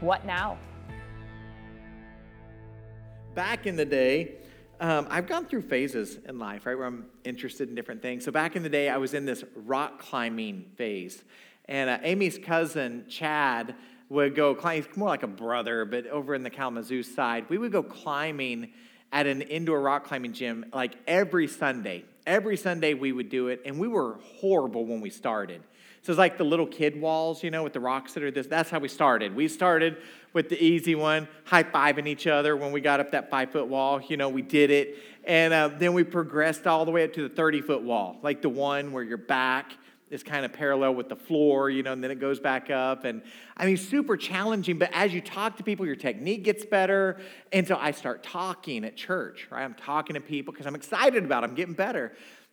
What now? Back in the day, um, I've gone through phases in life, right, where I'm interested in different things. So back in the day, I was in this rock climbing phase. And uh, Amy's cousin, Chad, would go climb, he's more like a brother, but over in the Kalamazoo side, we would go climbing at an indoor rock climbing gym like every Sunday. Every Sunday we would do it, and we were horrible when we started. So it's like the little kid walls, you know, with the rocks that are this. That's how we started. We started with the easy one, high fiving each other when we got up that five foot wall. You know, we did it. And uh, then we progressed all the way up to the 30 foot wall, like the one where your back is kind of parallel with the floor, you know, and then it goes back up. And I mean, super challenging, but as you talk to people, your technique gets better. And so I start talking at church, right? I'm talking to people because I'm excited about it, I'm getting better.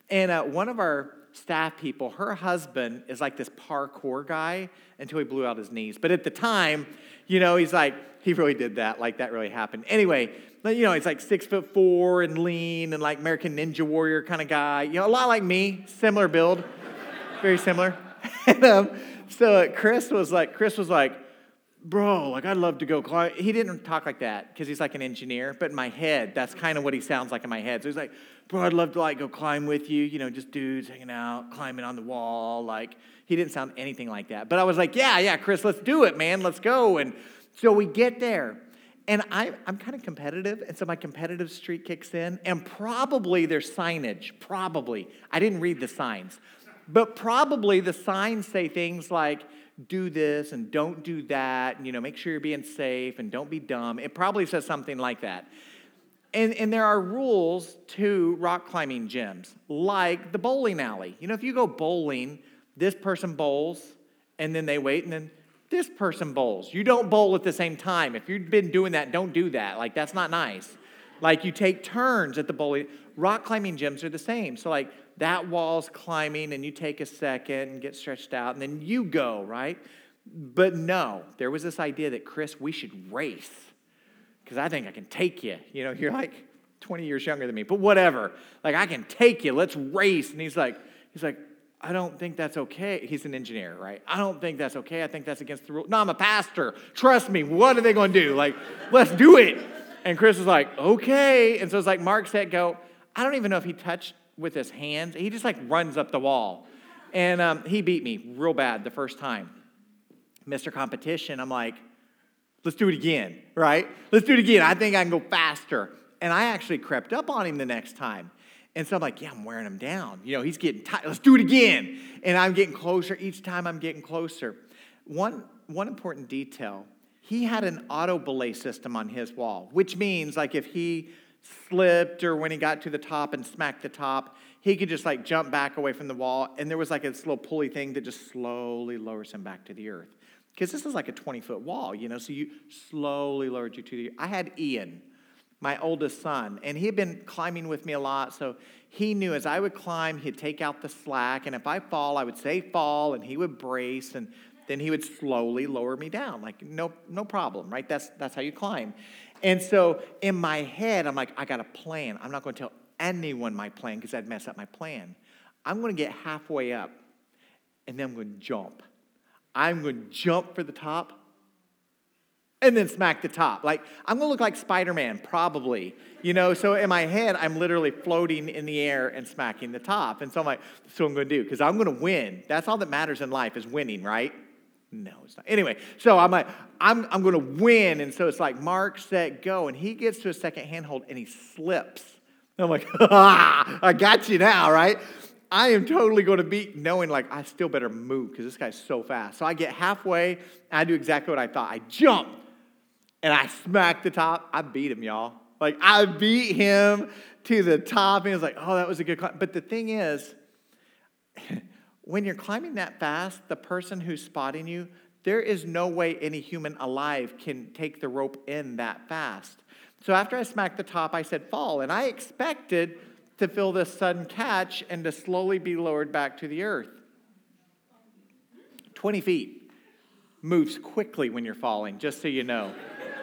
And uh, one of our staff people, her husband is like this parkour guy until he blew out his knees. But at the time, you know, he's like, he really did that. Like that really happened. Anyway, you know, he's like six foot four and lean and like American Ninja Warrior kind of guy. You know, a lot like me, similar build, very similar. and um, so Chris was like, Chris was like, bro, like I'd love to go. He didn't talk like that because he's like an engineer, but in my head, that's kind of what he sounds like in my head. So he's like, bro, I'd love to like go climb with you, you know, just dudes hanging out, climbing on the wall. Like he didn't sound anything like that. But I was like, yeah, yeah, Chris, let's do it, man. Let's go. And so we get there. And I, I'm kind of competitive, and so my competitive streak kicks in. And probably there's signage, probably. I didn't read the signs, but probably the signs say things like, do this and don't do that, and you know, make sure you're being safe and don't be dumb. It probably says something like that. And, and there are rules to rock climbing gyms, like the bowling alley. You know, if you go bowling, this person bowls, and then they wait, and then this person bowls. You don't bowl at the same time. If you've been doing that, don't do that. Like, that's not nice. Like, you take turns at the bowling. Rock climbing gyms are the same. So, like, that wall's climbing, and you take a second and get stretched out, and then you go, right? But no, there was this idea that, Chris, we should race because I think I can take you. You know, you're like 20 years younger than me, but whatever. Like, I can take you. Let's race. And he's like, he's like, I don't think that's okay. He's an engineer, right? I don't think that's okay. I think that's against the rule. No, I'm a pastor. Trust me. What are they going to do? Like, let's do it. And Chris was like, okay. And so it's like Mark said, go. I don't even know if he touched with his hands. He just like runs up the wall. And um, he beat me real bad the first time. Mr. Competition, I'm like, let's do it again, right? Let's do it again. I think I can go faster. And I actually crept up on him the next time. And so I'm like, yeah, I'm wearing him down. You know, he's getting tight. Let's do it again. And I'm getting closer. Each time I'm getting closer. One, one important detail he had an auto belay system on his wall, which means like if he slipped or when he got to the top and smacked the top, he could just like jump back away from the wall. And there was like this little pulley thing that just slowly lowers him back to the earth. Because this is like a 20 foot wall, you know, so you slowly lowered you to the I had Ian my oldest son. And he had been climbing with me a lot, so he knew as I would climb, he'd take out the slack. And if I fall, I would say fall, and he would brace, and then he would slowly lower me down. Like, no, no problem, right? That's, that's how you climb. And so in my head, I'm like, I got a plan. I'm not going to tell anyone my plan because I'd mess up my plan. I'm going to get halfway up, and then I'm going to jump. I'm going to jump for the top and then smack the top. Like, I'm gonna look like Spider Man, probably. You know, so in my head, I'm literally floating in the air and smacking the top. And so I'm like, that's what I'm gonna do, because I'm gonna win. That's all that matters in life is winning, right? No, it's not. Anyway, so I'm like, I'm, I'm gonna win. And so it's like, mark, set, go. And he gets to a second handhold and he slips. And I'm like, ah, I got you now, right? I am totally going to beat, knowing like I still better move because this guy's so fast. So I get halfway, I do exactly what I thought. I jump, and I smack the top. I beat him, y'all. Like, I beat him to the top. And he was like, oh, that was a good climb. But the thing is, when you're climbing that fast, the person who's spotting you, there is no way any human alive can take the rope in that fast. So after I smacked the top, I said, fall. And I expected to fill this sudden catch and to slowly be lowered back to the earth. 20 feet moves quickly when you're falling, just so you know.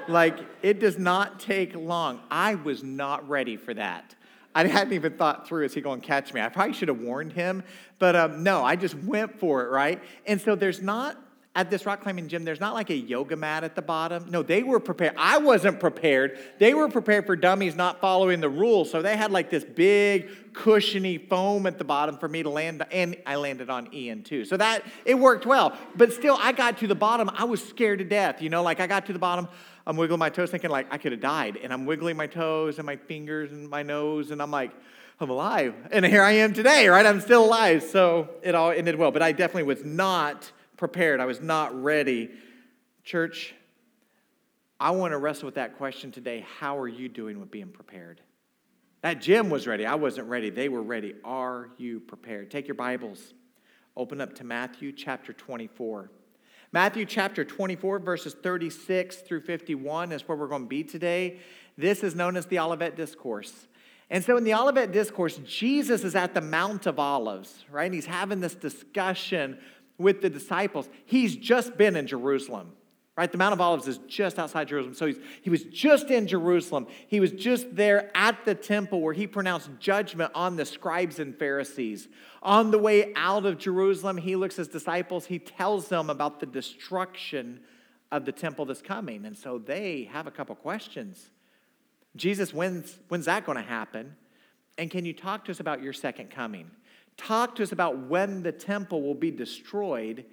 like, it does not take long. I was not ready for that. I hadn't even thought through, is he going to catch me? I probably should have warned him, but um, no, I just went for it, right? And so there's not at this rock climbing gym, there's not like a yoga mat at the bottom. No, they were prepared. I wasn't prepared. They were prepared for dummies not following the rules. So they had like this big, cushiony foam at the bottom for me to land, and I landed on Ian too. So that, it worked well. But still, I got to the bottom. I was scared to death. You know, like I got to the bottom. I'm wiggling my toes, thinking like I could have died. And I'm wiggling my toes and my fingers and my nose, and I'm like, I'm alive. And here I am today, right? I'm still alive. So it all ended well. But I definitely was not prepared. I was not ready. Church, I want to wrestle with that question today. How are you doing with being prepared? That gym was ready. I wasn't ready. They were ready. Are you prepared? Take your Bibles, open up to Matthew chapter 24. Matthew chapter 24, verses 36 through 51 is where we're going to be today. This is known as the Olivet Discourse. And so in the Olivet Discourse, Jesus is at the Mount of Olives, right? And he's having this discussion with the disciples. He's just been in Jerusalem, right? The Mount of Olives is just outside Jerusalem. So he's, he was just in Jerusalem. He was just there at the temple where he pronounced judgment on the scribes and Pharisees. On the way out of Jerusalem, he looks at his disciples, he tells them about the destruction of the temple that's coming. And so they have a couple questions. Jesus, when's, when's that going to happen? And can you talk to us about your second coming? Talk to us about when the temple will be destroyed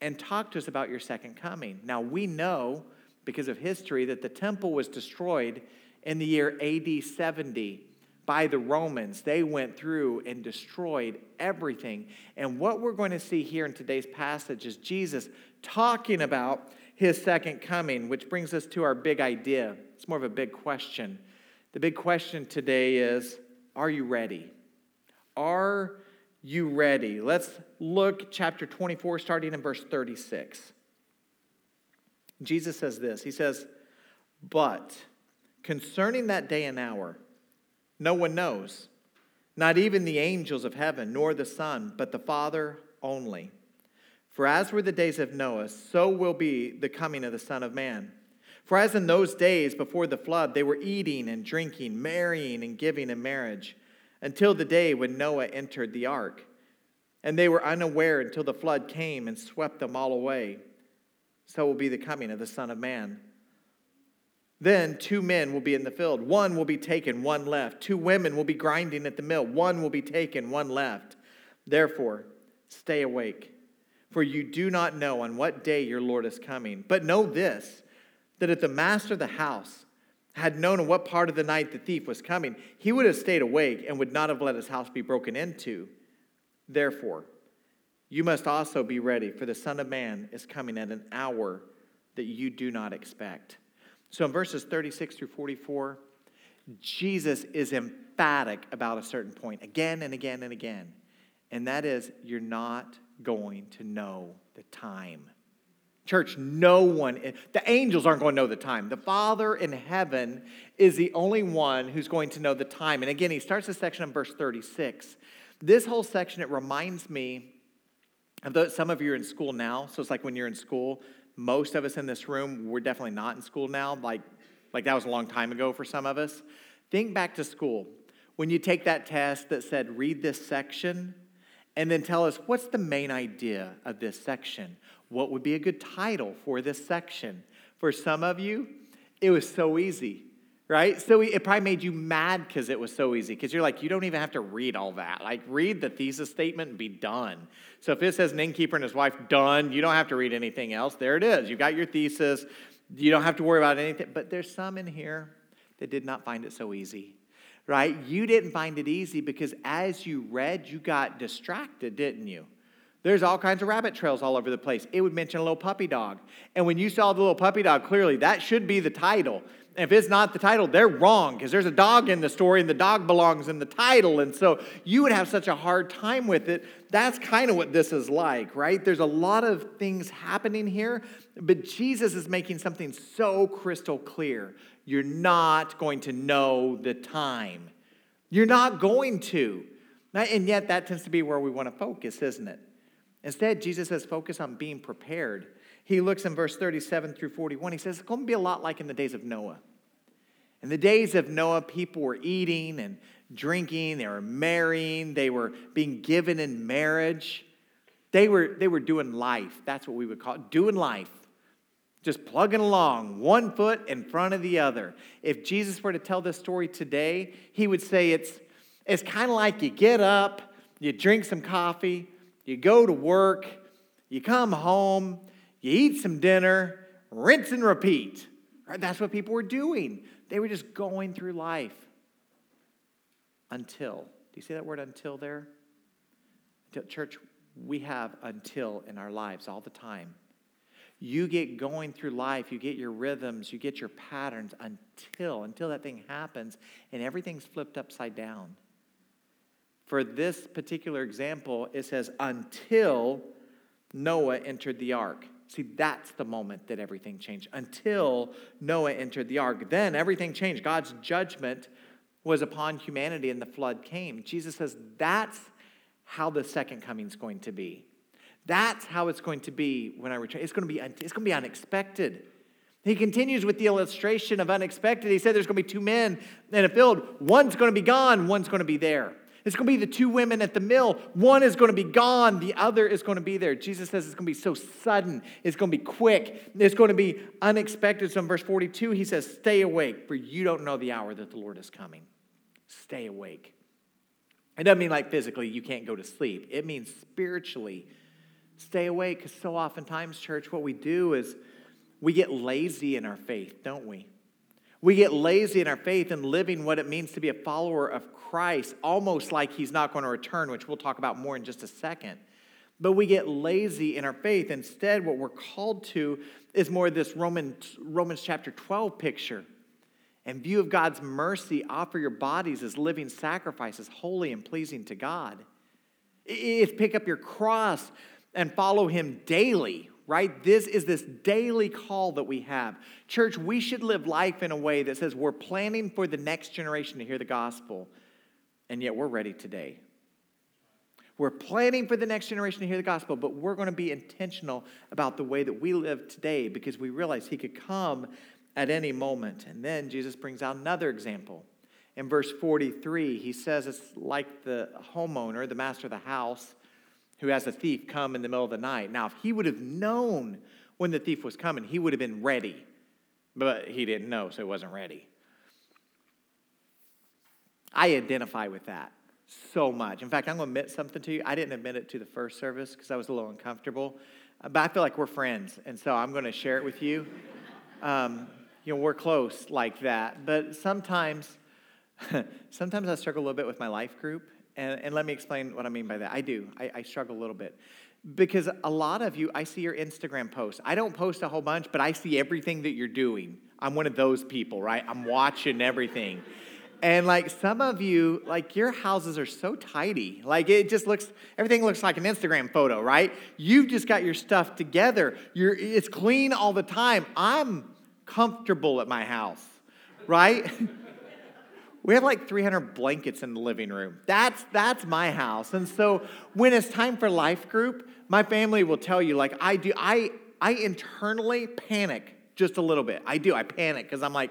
and talk to us about your second coming. Now, we know because of history that the temple was destroyed in the year AD 70 by the Romans. They went through and destroyed everything. And what we're going to see here in today's passage is Jesus talking about his second coming, which brings us to our big idea. It's more of a big question. The big question today is Are you ready? Are you ready? Let's look chapter 24, starting in verse 36. Jesus says this He says, But concerning that day and hour, no one knows, not even the angels of heaven, nor the Son, but the Father only. For as were the days of Noah, so will be the coming of the Son of Man. For as in those days before the flood, they were eating and drinking, marrying and giving in marriage until the day when Noah entered the ark. And they were unaware until the flood came and swept them all away. So will be the coming of the Son of Man. Then two men will be in the field. One will be taken, one left. Two women will be grinding at the mill. One will be taken, one left. Therefore, stay awake, for you do not know on what day your Lord is coming. But know this that if the master of the house had known in what part of the night the thief was coming, he would have stayed awake and would not have let his house be broken into. Therefore, you must also be ready, for the Son of Man is coming at an hour that you do not expect. So in verses 36 through 44, Jesus is emphatic about a certain point again and again and again. And that is, you're not going to know the time. Church, no one, the angels aren't going to know the time. The Father in heaven is the only one who's going to know the time. And again, he starts this section in verse 36. This whole section, it reminds me of some of you are in school now. So it's like when you're in school, most of us in this room, we're definitely not in school now. Like, like that was a long time ago for some of us. Think back to school. When you take that test that said, read this section, and then tell us what's the main idea of this section? What would be a good title for this section? For some of you, it was so easy, right? So it probably made you mad because it was so easy. Because you're like, you don't even have to read all that. Like, read the thesis statement and be done. So if it says an innkeeper and his wife, done, you don't have to read anything else. There it is. You've got your thesis. You don't have to worry about anything. But there's some in here that did not find it so easy right? You didn't find it easy because as you read, you got distracted, didn't you? There's all kinds of rabbit trails all over the place. It would mention a little puppy dog. And when you saw the little puppy dog, clearly that should be the title. If it's not the title, they're wrong because there's a dog in the story and the dog belongs in the title. And so you would have such a hard time with it. That's kind of what this is like, right? There's a lot of things happening here, but Jesus is making something so crystal clear. You're not going to know the time. You're not going to. And yet, that tends to be where we want to focus, isn't it? Instead, Jesus says, focus on being prepared. He looks in verse 37 through 41. He says, it's going to be a lot like in the days of Noah. In the days of Noah, people were eating and drinking, they were marrying, they were being given in marriage. They were, they were doing life. That's what we would call it, doing life. Just plugging along, one foot in front of the other. If Jesus were to tell this story today, he would say it's, it's kind of like you get up, you drink some coffee, you go to work, you come home, you eat some dinner, rinse and repeat. Right? That's what people were doing. They were just going through life until. Do you see that word until there? Church, we have until in our lives all the time. You get going through life, you get your rhythms, you get your patterns until until that thing happens and everything's flipped upside down. For this particular example, it says, until Noah entered the ark. See, that's the moment that everything changed. Until Noah entered the ark. Then everything changed. God's judgment was upon humanity and the flood came. Jesus says that's how the second coming is going to be. That's how it's going to be when I return. It's going to be, it's going to be unexpected. He continues with the illustration of unexpected. He said there's going to be two men in a field. One's going to be gone, one's going to be there. It's going to be the two women at the mill. One is going to be gone, the other is going to be there. Jesus says it's going to be so sudden, it's going to be quick, it's going to be unexpected. So in verse 42, he says, Stay awake, for you don't know the hour that the Lord is coming. Stay awake. It doesn't mean like physically you can't go to sleep, it means spiritually. Stay awake, because so oftentimes, church, what we do is we get lazy in our faith, don't we? We get lazy in our faith and living what it means to be a follower of Christ, almost like he's not going to return, which we'll talk about more in just a second. But we get lazy in our faith. Instead, what we're called to is more this Romans, Romans chapter 12 picture. In view of God's mercy, offer your bodies as living sacrifices, holy and pleasing to God. It's pick up your cross and follow him daily right? This is this daily call that we have. Church, we should live life in a way that says we're planning for the next generation to hear the gospel, and yet we're ready today. We're planning for the next generation to hear the gospel, but we're going to be intentional about the way that we live today because we realize he could come at any moment. And then Jesus brings out another example. In verse 43, he says it's like the homeowner, the master of the house, who has a thief come in the middle of the night. Now, if he would have known when the thief was coming, he would have been ready. But he didn't know, so he wasn't ready. I identify with that so much. In fact, I'm going to admit something to you. I didn't admit it to the first service because I was a little uncomfortable. But I feel like we're friends, and so I'm going to share it with you. Um, you know, we're close like that. But sometimes, sometimes I struggle a little bit with my life group, and, and let me explain what I mean by that. I do. I, I struggle a little bit. Because a lot of you, I see your Instagram posts. I don't post a whole bunch, but I see everything that you're doing. I'm one of those people, right? I'm watching everything. And like some of you, like your houses are so tidy. Like it just looks, everything looks like an Instagram photo, right? You've just got your stuff together. You're, it's clean all the time. I'm comfortable at my house, right? We have like 300 blankets in the living room. That's, that's my house. And so when it's time for life group, my family will tell you, like, I do, I, I internally panic just a little bit. I do, I panic because I'm like,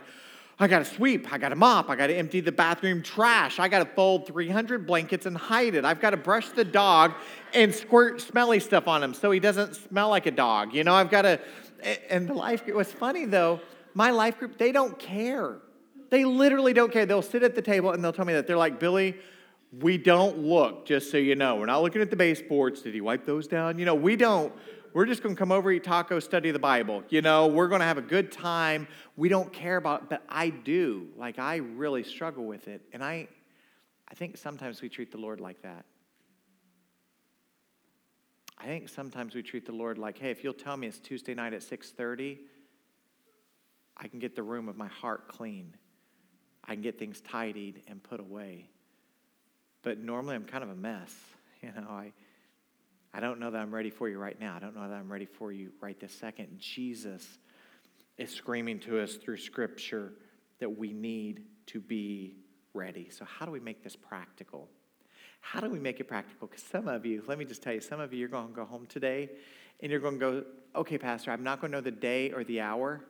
I gotta sweep, I gotta mop, I gotta empty the bathroom trash, I gotta fold 300 blankets and hide it. I've gotta brush the dog and squirt smelly stuff on him so he doesn't smell like a dog. You know, I've gotta, and the life group, what's funny though, my life group, they don't care. They literally don't care. They'll sit at the table and they'll tell me that. They're like, Billy, we don't look, just so you know. We're not looking at the baseboards. Did he wipe those down? You know, we don't. We're just going to come over, eat tacos, study the Bible. You know, we're going to have a good time. We don't care about, but I do. Like, I really struggle with it. And I, I think sometimes we treat the Lord like that. I think sometimes we treat the Lord like, hey, if you'll tell me it's Tuesday night at 6:30, I can get the room of my heart clean. I can get things tidied and put away. But normally I'm kind of a mess. You know, I I don't know that I'm ready for you right now. I don't know that I'm ready for you right this second. Jesus is screaming to us through scripture that we need to be ready. So how do we make this practical? How do we make it practical? Because some of you, let me just tell you, some of you, you're going to go home today and you're going to go, okay, Pastor, I'm not going to know the day or the hour,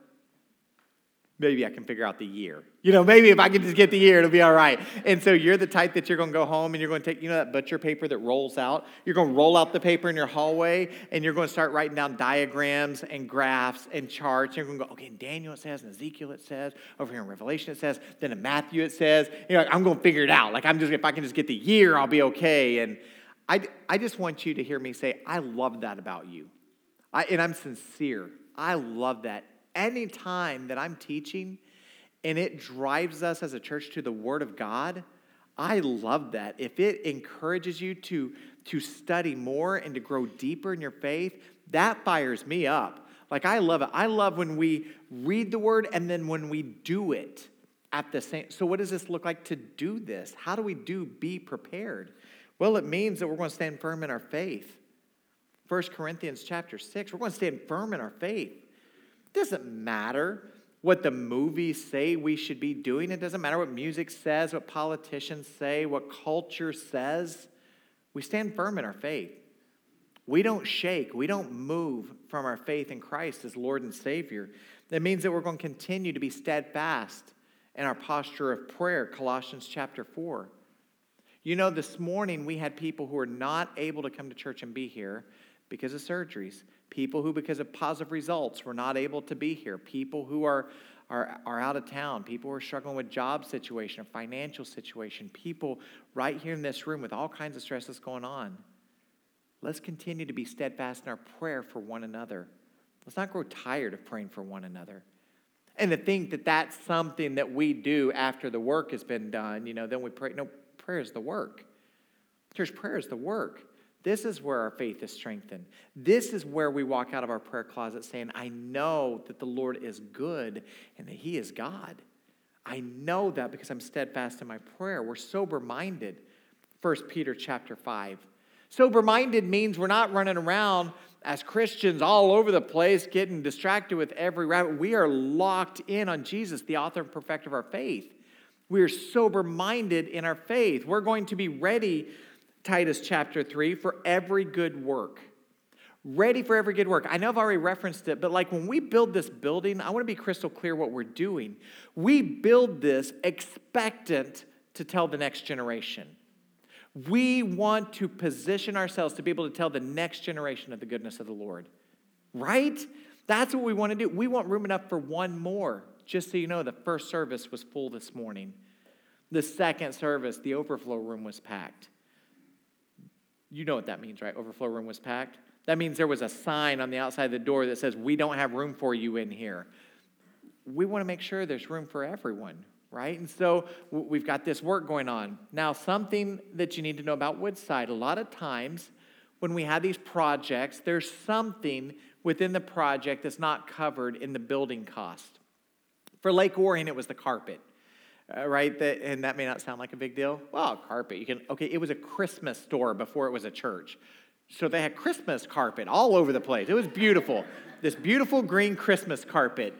maybe I can figure out the year. You know, maybe if I can just get the year, it'll be all right. And so you're the type that you're going to go home and you're going to take, you know, that butcher paper that rolls out? You're going to roll out the paper in your hallway and you're going to start writing down diagrams and graphs and charts. You're going to go, okay, in Daniel it says, in Ezekiel it says, over here in Revelation it says, then in Matthew it says, you know, I'm going to figure it out. Like, I'm just, if I can just get the year, I'll be okay. And I, I just want you to hear me say, I love that about you. I, and I'm sincere. I love that any time that I'm teaching and it drives us as a church to the Word of God, I love that. If it encourages you to, to study more and to grow deeper in your faith, that fires me up. Like, I love it. I love when we read the Word and then when we do it at the same. So, what does this look like to do this? How do we do be prepared? Well, it means that we're going to stand firm in our faith. 1 Corinthians chapter 6, we're going to stand firm in our faith. It doesn't matter what the movies say we should be doing. It doesn't matter what music says, what politicians say, what culture says. We stand firm in our faith. We don't shake. We don't move from our faith in Christ as Lord and Savior. That means that we're going to continue to be steadfast in our posture of prayer, Colossians chapter 4. You know, this morning we had people who were not able to come to church and be here because of surgeries people who, because of positive results, were not able to be here, people who are, are, are out of town, people who are struggling with job situation, or financial situation, people right here in this room with all kinds of stresses going on. Let's continue to be steadfast in our prayer for one another. Let's not grow tired of praying for one another. And to think that that's something that we do after the work has been done, you know, then we pray. No, prayer is the work. Church, prayer is the work. This is where our faith is strengthened. This is where we walk out of our prayer closet saying, I know that the Lord is good and that He is God. I know that because I'm steadfast in my prayer. We're sober minded. 1 Peter chapter 5. Sober minded means we're not running around as Christians all over the place getting distracted with every rabbit. We are locked in on Jesus, the author and perfecter of our faith. We are sober minded in our faith. We're going to be ready Titus chapter 3 for every good work. Ready for every good work. I know I've already referenced it, but like when we build this building, I want to be crystal clear what we're doing. We build this expectant to tell the next generation. We want to position ourselves to be able to tell the next generation of the goodness of the Lord. Right? That's what we want to do. We want room enough for one more. Just so you know, the first service was full this morning. The second service, the overflow room was packed. You know what that means, right? Overflow room was packed. That means there was a sign on the outside of the door that says, We don't have room for you in here. We want to make sure there's room for everyone, right? And so we've got this work going on. Now, something that you need to know about Woodside a lot of times when we have these projects, there's something within the project that's not covered in the building cost. For Lake Orion, it was the carpet uh, right? That, and that may not sound like a big deal. Well, carpet, you can, okay, it was a Christmas store before it was a church. So they had Christmas carpet all over the place. It was beautiful, this beautiful green Christmas carpet.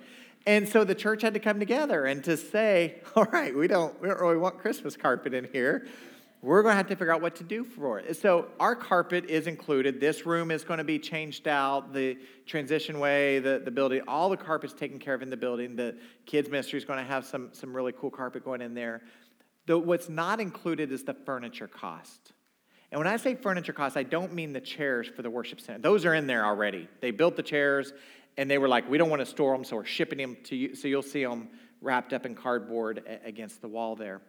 And so the church had to come together and to say, all right, we don't, we don't really want Christmas carpet in here we're going to have to figure out what to do for it. So, our carpet is included. This room is going to be changed out. The transition way, the, the building, all the carpet's taken care of in the building. The kids' ministry is going to have some, some really cool carpet going in there. The, what's not included is the furniture cost. And when I say furniture cost, I don't mean the chairs for the worship center. Those are in there already. They built the chairs and they were like, we don't want to store them, so we're shipping them to you. So you'll see them wrapped up in cardboard against the wall there.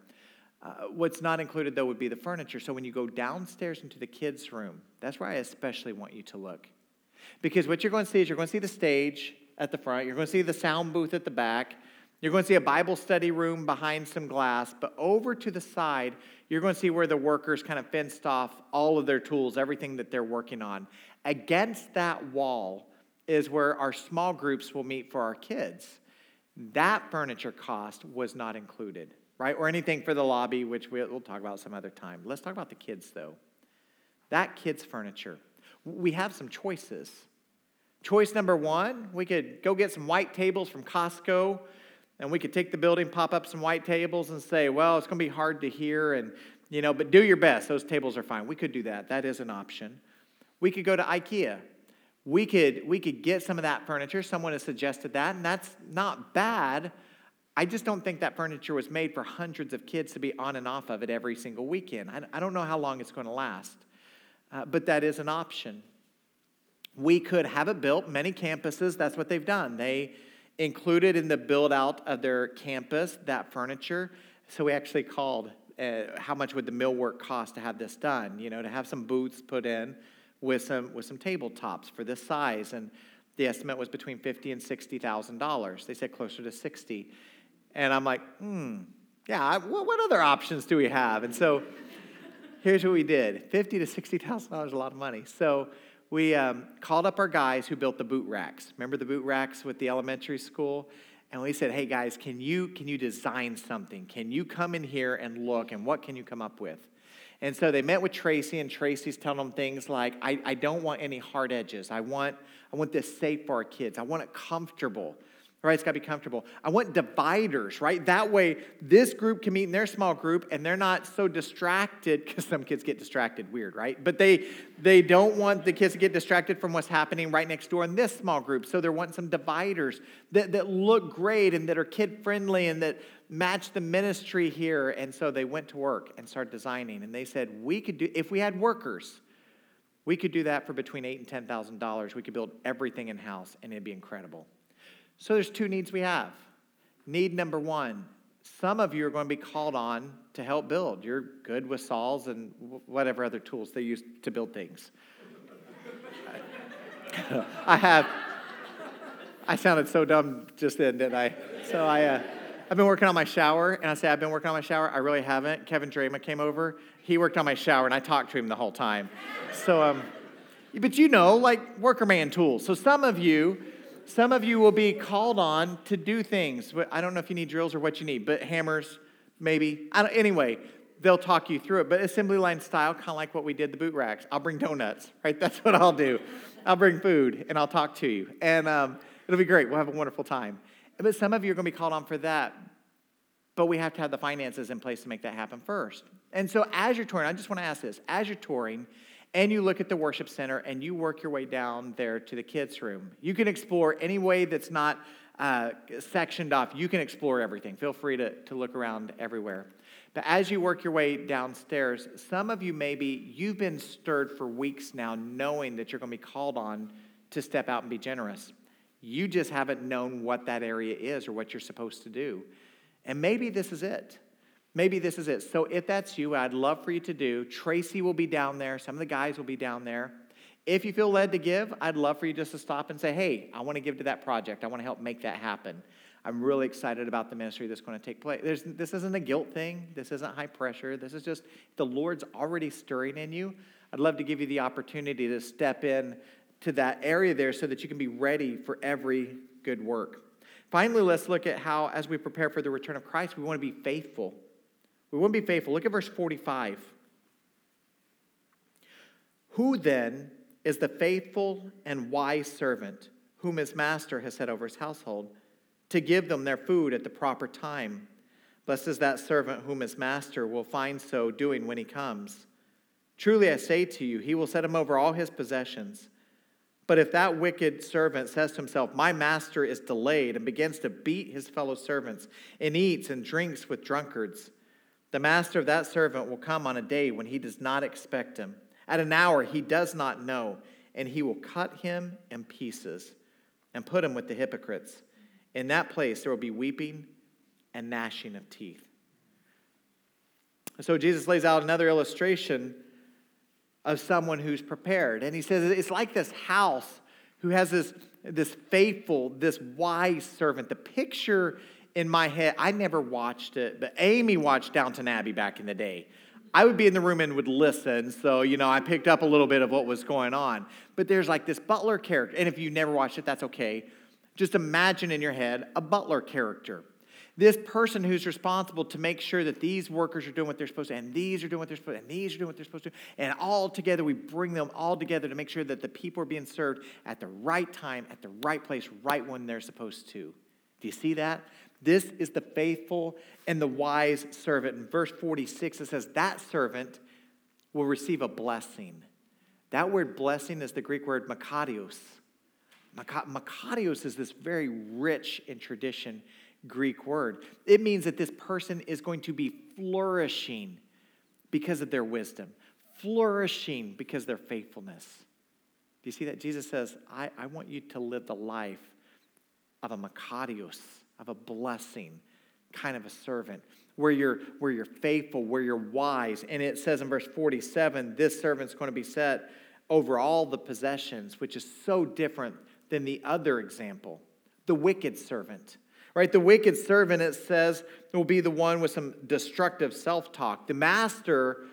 Uh, what's not included, though, would be the furniture. So when you go downstairs into the kids' room, that's where I especially want you to look. Because what you're going to see is you're going to see the stage at the front, you're going to see the sound booth at the back, you're going to see a Bible study room behind some glass, but over to the side, you're going to see where the workers kind of fenced off all of their tools, everything that they're working on. Against that wall is where our small groups will meet for our kids. That furniture cost was not included, right? Or anything for the lobby, which we'll talk about some other time. Let's talk about the kids, though. That kids' furniture. We have some choices. Choice number one, we could go get some white tables from Costco and we could take the building, pop up some white tables, and say, well, it's going to be hard to hear, and you know, but do your best. Those tables are fine. We could do that. That is an option. We could go to IKEA. We could we could get some of that furniture. Someone has suggested that, and that's not bad. I just don't think that furniture was made for hundreds of kids to be on and off of it every single weekend. I, don't know how long it's going to last, uh, but that is an option. We could have it built. Many campuses, that's what they've done. They included in the build out of their campus that furniture. So we actually called uh, how much would the millwork cost to have this done? You know, to have some booths put in with some with some tabletops for this size, and the estimate was between fifty and sixty thousand dollars. They said closer to sixty, and I'm like, hmm, yeah. What, what other options do we have? And so here's what we did: fifty to sixty thousand dollars, is a lot of money. So we um, called up our guys who built the boot racks. Remember the boot racks with the elementary school? And we said, hey guys, can you, can you design something? Can you come in here and look? And what can you come up with? And so they met with Tracy, and Tracy's telling them things like, I, I don't want any hard edges. I want, I want this safe for our kids. I want it comfortable right? It's got to be comfortable. I want dividers, right? That way, this group can meet in their small group, and they're not so distracted because some kids get distracted, weird, right? But they they don't want the kids to get distracted from what's happening right next door in this small group. So they're wanting some dividers that, that look great and that are kid friendly and that match the ministry here. And so they went to work and started designing. And they said, we could do if we had workers. We could do that for between eight and ten thousand dollars. We could build everything in house, and it'd be incredible. So there's two needs we have. Need number one some of you are going to be called on to help build. You're good with saws and whatever other tools they use to build things. I have. I sounded so dumb just then, didn't I? So I, uh, I've been working on my shower, and I say I've been working on my shower. I really haven't. Kevin Drama came over. He worked on my shower, and I talked to him the whole time. So, um, but you know, like worker man tools. So some of you some of you will be called on to do things. I don't know if you need drills or what you need, but hammers, maybe. anyway, they'll talk you through it. But assembly line style, kind of like what we did the boot racks. I'll bring donuts, right? That's what I'll do. I'll bring food and I'll talk to you. And um, it'll be great. We'll have a wonderful time. But some of you are going to be called on for that. But we have to have the finances in place to make that happen first. And so as you're touring, I just want to ask this as you're touring, and you look at the worship center and you work your way down there to the kids' room. You can explore any way that's not uh, sectioned off. You can explore everything. Feel free to, to look around everywhere. But as you work your way downstairs, some of you maybe you've been stirred for weeks now, knowing that you're going to be called on to step out and be generous. You just haven't known what that area is or what you're supposed to do. And maybe this is it. Maybe this is it. So if that's you, I'd love for you to do. Tracy will be down there. Some of the guys will be down there. If you feel led to give, I'd love for you just to stop and say, hey, I want to give to that project. I want to help make that happen. I'm really excited about the ministry that's going to take place. There's, this isn't a guilt thing. This isn't high pressure. This is just the Lord's already stirring in you. I'd love to give you the opportunity to step in to that area there so that you can be ready for every good work. Finally, let's look at how, as we prepare for the return of Christ, we want to be faithful. We wouldn't be faithful. Look at verse 45. Who then is the faithful and wise servant whom his master has set over his household to give them their food at the proper time? Blessed is that servant whom his master will find so doing when he comes. Truly I say to you, he will set him over all his possessions. But if that wicked servant says to himself, My master is delayed, and begins to beat his fellow servants, and eats and drinks with drunkards, the master of that servant will come on a day when he does not expect him, at an hour he does not know, and he will cut him in pieces and put him with the hypocrites. In that place there will be weeping and gnashing of teeth. So Jesus lays out another illustration of someone who's prepared. And he says it's like this house who has this, this faithful, this wise servant. The picture in my head. I never watched it, but Amy watched Downton Abbey back in the day. I would be in the room and would listen. So, you know, I picked up a little bit of what was going on. But there's like this butler character. And if you never watched it, that's okay. Just imagine in your head a butler character. This person who's responsible to make sure that these workers are doing what they're supposed to, and these are doing what they're supposed to, and these are doing what they're supposed to. And all together, we bring them all together to make sure that the people are being served at the right time, at the right place, right when they're supposed to. Do you see that? This is the faithful and the wise servant. In verse 46, it says, That servant will receive a blessing. That word blessing is the Greek word makarios. Makarios is this very rich in tradition Greek word. It means that this person is going to be flourishing because of their wisdom, flourishing because of their faithfulness. Do you see that? Jesus says, I, I want you to live the life of a makarios of a blessing, kind of a servant, where you're, where you're faithful, where you're wise. And it says in verse 47 this servant's going to be set over all the possessions, which is so different than the other example, the wicked servant. Right? The wicked servant, it says, will be the one with some destructive self talk. The master,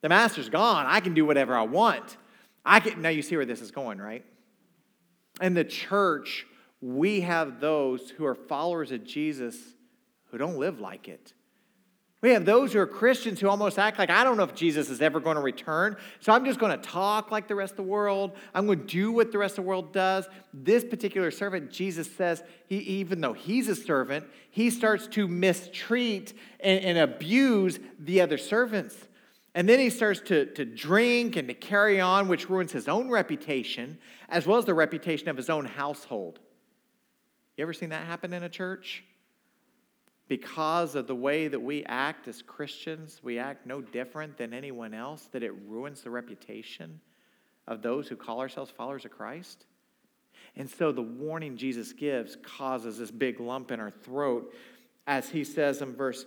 the master's gone. I can do whatever I want. I can, now you see where this is going, right? And the church we have those who are followers of Jesus who don't live like it. We have those who are Christians who almost act like, I don't know if Jesus is ever going to return, so I'm just going to talk like the rest of the world. I'm going to do what the rest of the world does. This particular servant, Jesus says, he, even though he's a servant, he starts to mistreat and, and abuse the other servants. And then he starts to, to drink and to carry on, which ruins his own reputation, as well as the reputation of his own household. You ever seen that happen in a church? Because of the way that we act as Christians, we act no different than anyone else, that it ruins the reputation of those who call ourselves followers of Christ. And so the warning Jesus gives causes this big lump in our throat. As he says in verse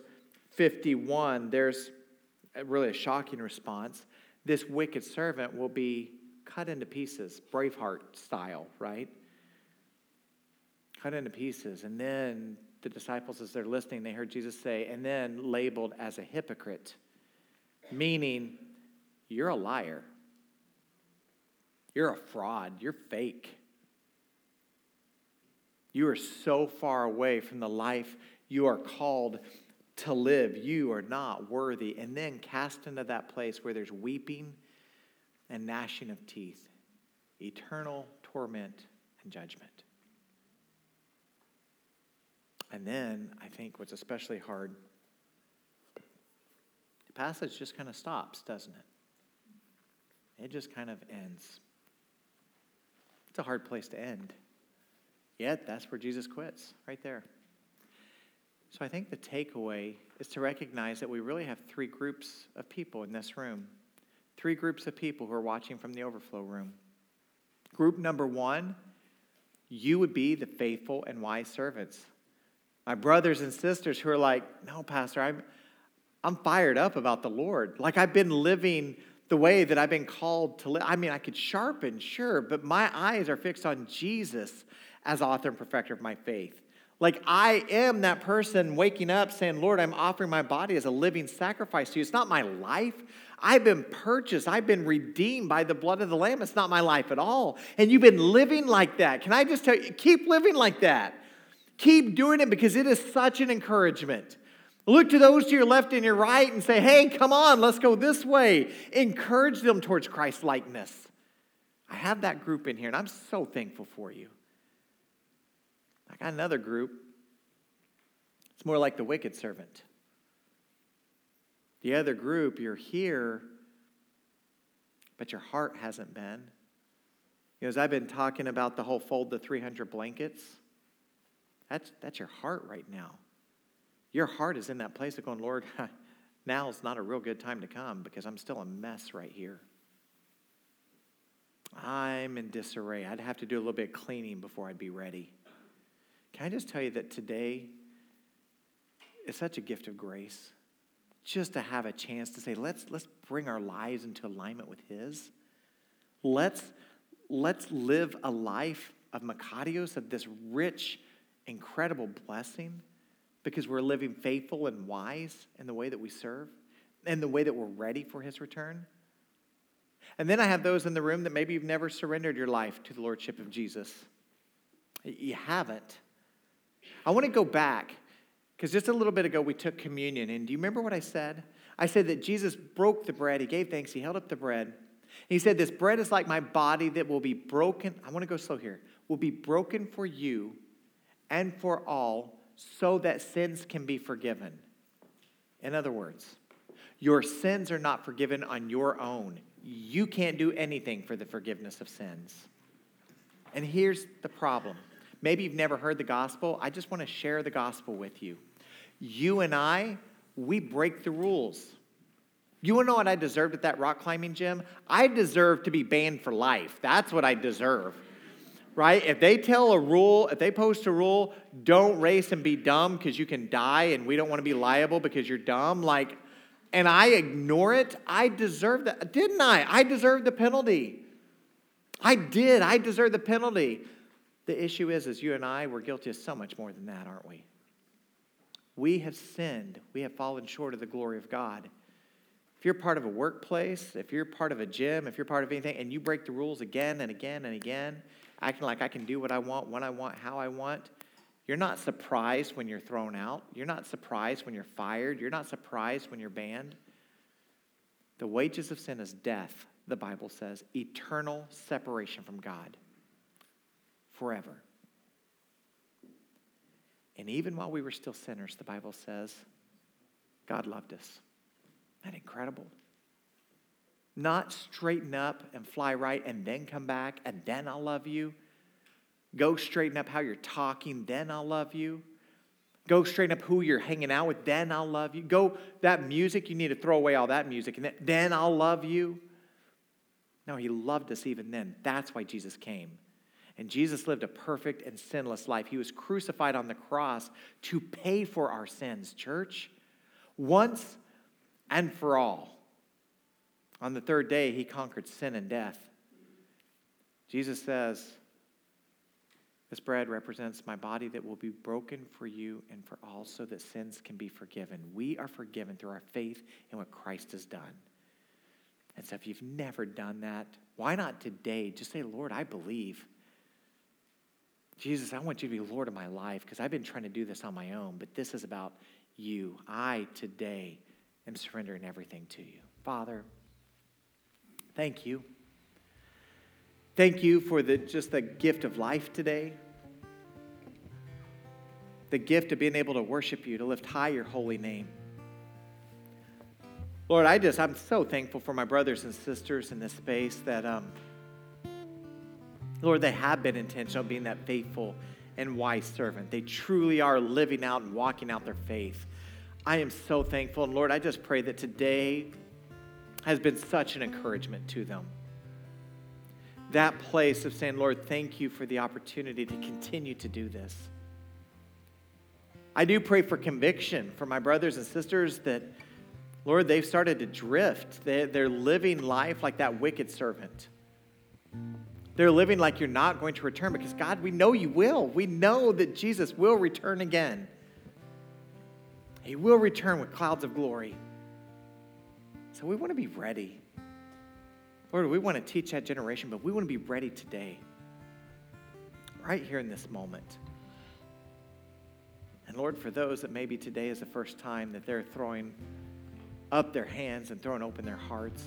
51, there's really a shocking response. This wicked servant will be cut into pieces, Braveheart style, right? Cut into pieces. And then the disciples, as they're listening, they heard Jesus say, and then labeled as a hypocrite, meaning you're a liar. You're a fraud. You're fake. You are so far away from the life you are called to live. You are not worthy. And then cast into that place where there's weeping and gnashing of teeth, eternal torment and judgment. And then I think what's especially hard, the passage just kind of stops, doesn't it? It just kind of ends. It's a hard place to end. Yet that's where Jesus quits, right there. So I think the takeaway is to recognize that we really have three groups of people in this room. Three groups of people who are watching from the overflow room. Group number one, you would be the faithful and wise servants my brothers and sisters who are like, no, Pastor, I'm, I'm fired up about the Lord. Like I've been living the way that I've been called to live. I mean, I could sharpen, sure, but my eyes are fixed on Jesus as author and perfecter of my faith. Like I am that person waking up saying, Lord, I'm offering my body as a living sacrifice to you. It's not my life. I've been purchased. I've been redeemed by the blood of the Lamb. It's not my life at all. And you've been living like that. Can I just tell you, keep living like that. Keep doing it because it is such an encouragement. Look to those to your left and your right and say, hey, come on, let's go this way. Encourage them towards Christ likeness. I have that group in here, and I'm so thankful for you. I got another group. It's more like the wicked servant. The other group, you're here, but your heart hasn't been. You know, as I've been talking about the whole fold the 300 blankets, that's, that's your heart right now. Your heart is in that place of going, Lord, now is not a real good time to come because I'm still a mess right here. I'm in disarray. I'd have to do a little bit of cleaning before I'd be ready. Can I just tell you that today is such a gift of grace just to have a chance to say, let's, let's bring our lives into alignment with His. Let's, let's live a life of Makarios, of this rich, incredible blessing because we're living faithful and wise in the way that we serve. and the way that we're ready for his return. And then I have those in the room that maybe you've never surrendered your life to the Lordship of Jesus. You haven't. I want to go back because just a little bit ago we took communion. And do you remember what I said? I said that Jesus broke the bread, he gave thanks, he held up the bread. He said, This bread is like my body that will be broken. I want to go slow here. Will be broken for you and for all so that sins can be forgiven. In other words, your sins are not forgiven on your own. You can't do anything for the forgiveness of sins. And here's the problem. Maybe you've never heard the gospel. I just want to share the gospel with you. You and I, we break the rules. You want to know what I deserved at that rock climbing gym? I deserve to be banned for life. That's what I deserve. Right? If they tell a rule, if they post a rule, don't race and be dumb because you can die and we don't want to be liable because you're dumb, like, and I ignore it, I deserve that. Didn't I? I deserve the penalty. I did. I deserve the penalty. The issue is, is you and I, we're guilty of so much more than that, aren't we? We have sinned. We have fallen short of the glory of God. If you're part of a workplace, if you're part of a gym, if you're part of anything, and you break the rules again and again and again, acting like I can do what I want, when I want, how I want, you're not surprised when you're thrown out. You're not surprised when you're fired. You're not surprised when you're banned. The wages of sin is death, the Bible says, eternal separation from God forever. And even while we were still sinners, the Bible says, God loved us. Isn't that incredible? Not straighten up and fly right and then come back and then I'll love you. Go straighten up how you're talking, then I'll love you. Go straighten up who you're hanging out with, then I'll love you. Go that music, you need to throw away all that music, and then I'll love you. No, he loved us even then. That's why Jesus came. And Jesus lived a perfect and sinless life. He was crucified on the cross to pay for our sins, church, once and for all. On the third day, he conquered sin and death. Jesus says, This bread represents my body that will be broken for you and for all so that sins can be forgiven. We are forgiven through our faith in what Christ has done. And so if you've never done that, why not today just say, Lord, I believe. Jesus, I want you to be Lord of my life because I've been trying to do this on my own, but this is about you. I today am surrendering everything to you. Father, thank you. Thank you for the, just the gift of life today. The gift of being able to worship you, to lift high your holy name. Lord, I just, I'm so thankful for my brothers and sisters in this space that, um, Lord, they have been intentional being that faithful and wise servant. They truly are living out and walking out their faith. I am so thankful. And Lord, I just pray that today has been such an encouragement to them. That place of saying, Lord, thank you for the opportunity to continue to do this. I do pray for conviction for my brothers and sisters that, Lord, they've started to drift. They're living life like that wicked servant. They're living like you're not going to return because, God, we know you will. We know that Jesus will return again. He will return with clouds of glory. So we want to be ready. Lord, we want to teach that generation, but we want to be ready today, right here in this moment. And Lord, for those that maybe today is the first time that they're throwing up their hands and throwing open their hearts,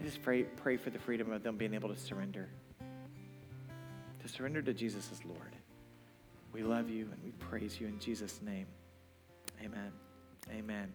I just pray, pray for the freedom of them being able to surrender. To surrender to Jesus as Lord. We love you and we praise you in Jesus' name. Amen. Amen.